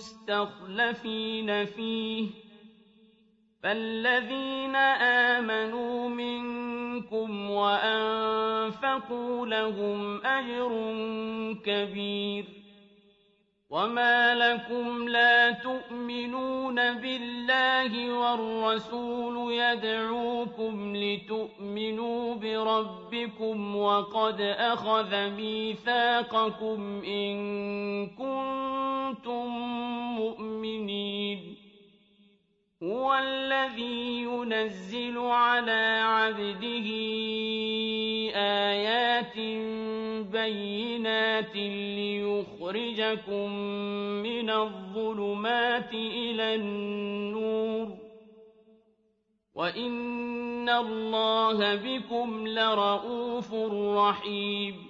مستخلفين فيه فالذين آمنوا منكم وأنفقوا لهم أجر كبير وما لكم لا تؤمنون بالله والرسول يدعوكم لتؤمنوا بربكم وقد أخذ ميثاقكم إن كنتم مؤمنين هو الذي ينزل على عبده آيات بينات ليخرجكم من الظلمات إلى النور وإن الله بكم لرءوف رحيم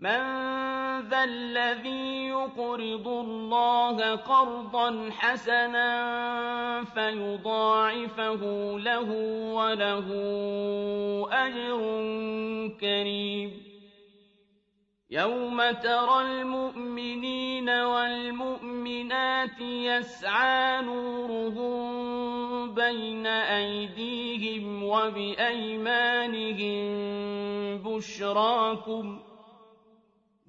من ذا الذي يقرض الله قرضا حسنا فيضاعفه له وله أجر كريم. يوم ترى المؤمنين والمؤمنات يسعى نورهم بين أيديهم وبأيمانهم بشراكم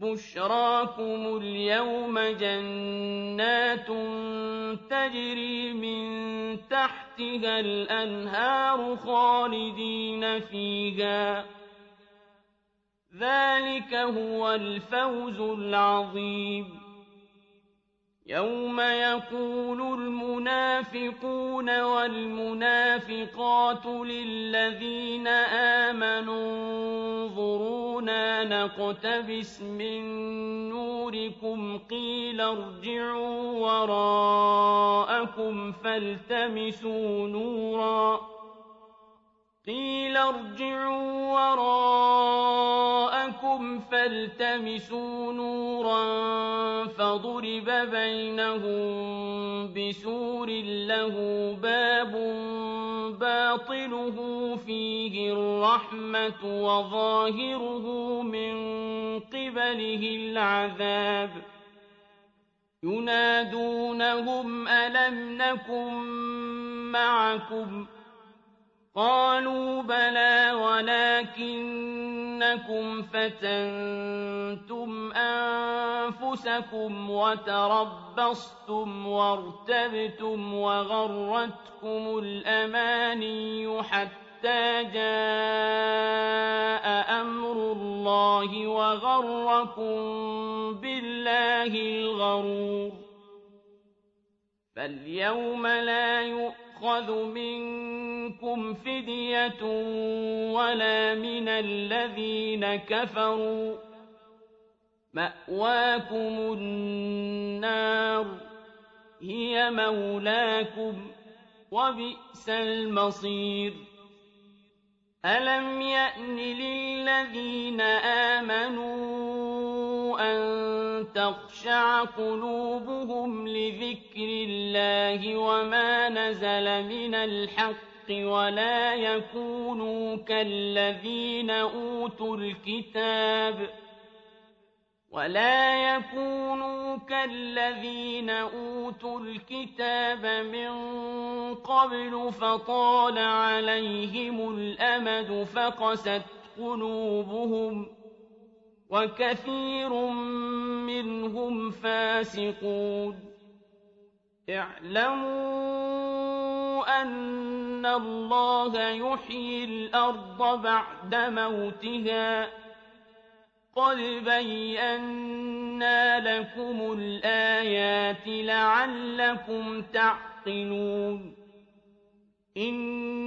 بشراكم اليوم جنات تجري من تحتها الأنهار خالدين فيها ذلك هو الفوز العظيم يوم يقول المنافقون والمنافقات للذين آمنوا انظرونا نقتبس من نوركم قيل ارجعوا وراءكم فالتمسوا نورا قيل ارجعوا وراءكم فالتمسوا نورا فضرب بينهم بسور له باب باطنه فيه الرحمة وظاهره من قبله العذاب ينادونهم ألم نكن معكم قالوا بلى ولكنكم فتنتم أنفسكم وتربصتم وارتبتم وغرتكم الأماني حتى جاء أمر الله وغركم بالله الغرور. فاليوم لا يؤخذ منكم فدية ولا من الذين كفروا مأواكم النار هي مولاكم وبئس المصير. ألم يأن للذين آمنوا أن تخشع قلوبهم لذكر الله وما نزل من الحق ولا يكونوا كالذين أوتوا الكتاب ولا يكونوا كالذين أوتوا الكتاب من قبل فطال عليهم الأمد فقست قلوبهم وكثير منهم فاسقون. اعلموا أن الله يحيي الأرض بعد موتها. قد بينا لكم الآيات لعلكم تعقلون. إن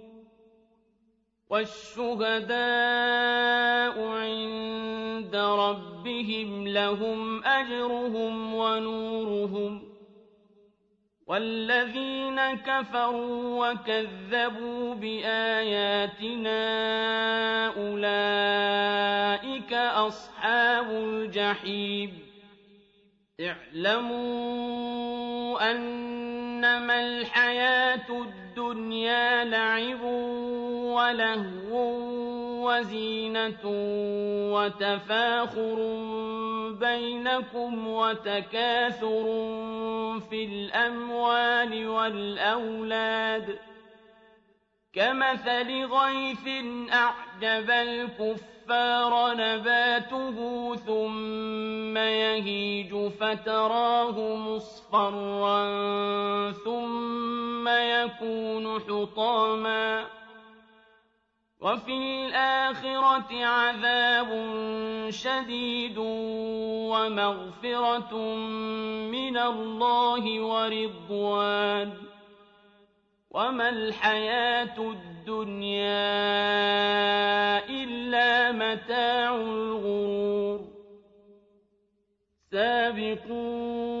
والشهداء عند ربهم لهم أجرهم ونورهم والذين كفروا وكذبوا بآياتنا أولئك أصحاب الجحيم اعلموا أنما الحياة الدنيا لعب ولهو وزينة وتفاخر بينكم وتكاثر في الأموال والأولاد كمثل غيث أعجب الكفار نباته ثم يهيج فتراه مصفرا ثم يكون حطاما وفي الآخرة عذاب شديد ومغفرة من الله ورضوان وما الحياة الدنيا إلا متاع الغرور سابقوا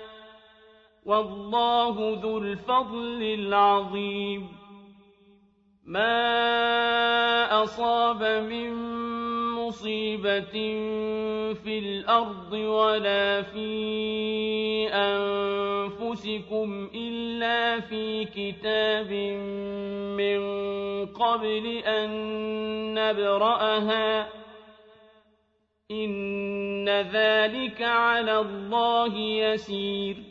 والله ذو الفضل العظيم. ما أصاب من مصيبة في الأرض ولا في أنفسكم إلا في كتاب من قبل أن نبرأها. إن ذلك على الله يسير.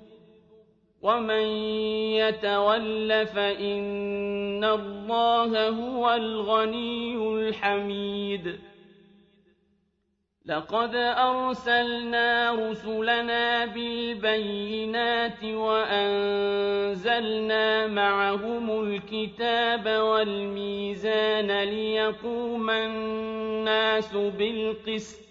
ومن يتول فإن الله هو الغني الحميد لقد أرسلنا رسلنا بالبينات وأنزلنا معهم الكتاب والميزان ليقوم الناس بالقسط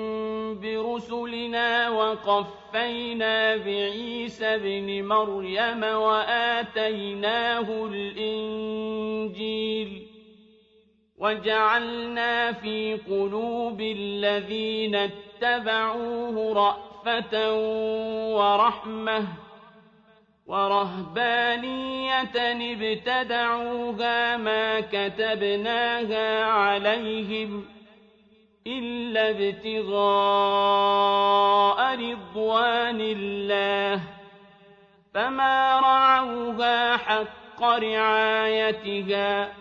وقفينا بعيسى ابن مريم وآتيناه الإنجيل وجعلنا في قلوب الذين اتبعوه رأفة ورحمة ورهبانية ابتدعوها ما كتبناها عليهم ۖ إلا ابتغاء رضوان الله فما رعوها حق رعايتها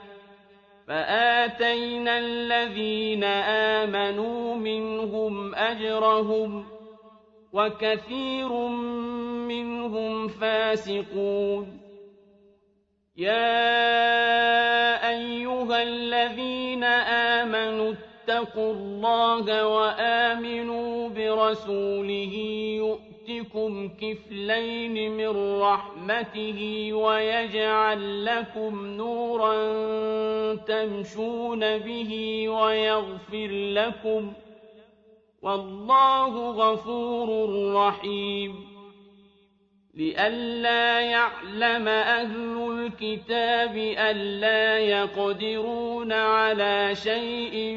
فآتينا الذين آمنوا منهم أجرهم وكثير منهم فاسقون يا اتقوا الله وآمنوا برسوله يؤتكم كفلين من رحمته ويجعل لكم نورا تمشون به ويغفر لكم والله غفور رحيم لئلا يعلم أهل الكتاب ألا يقدرون على شيء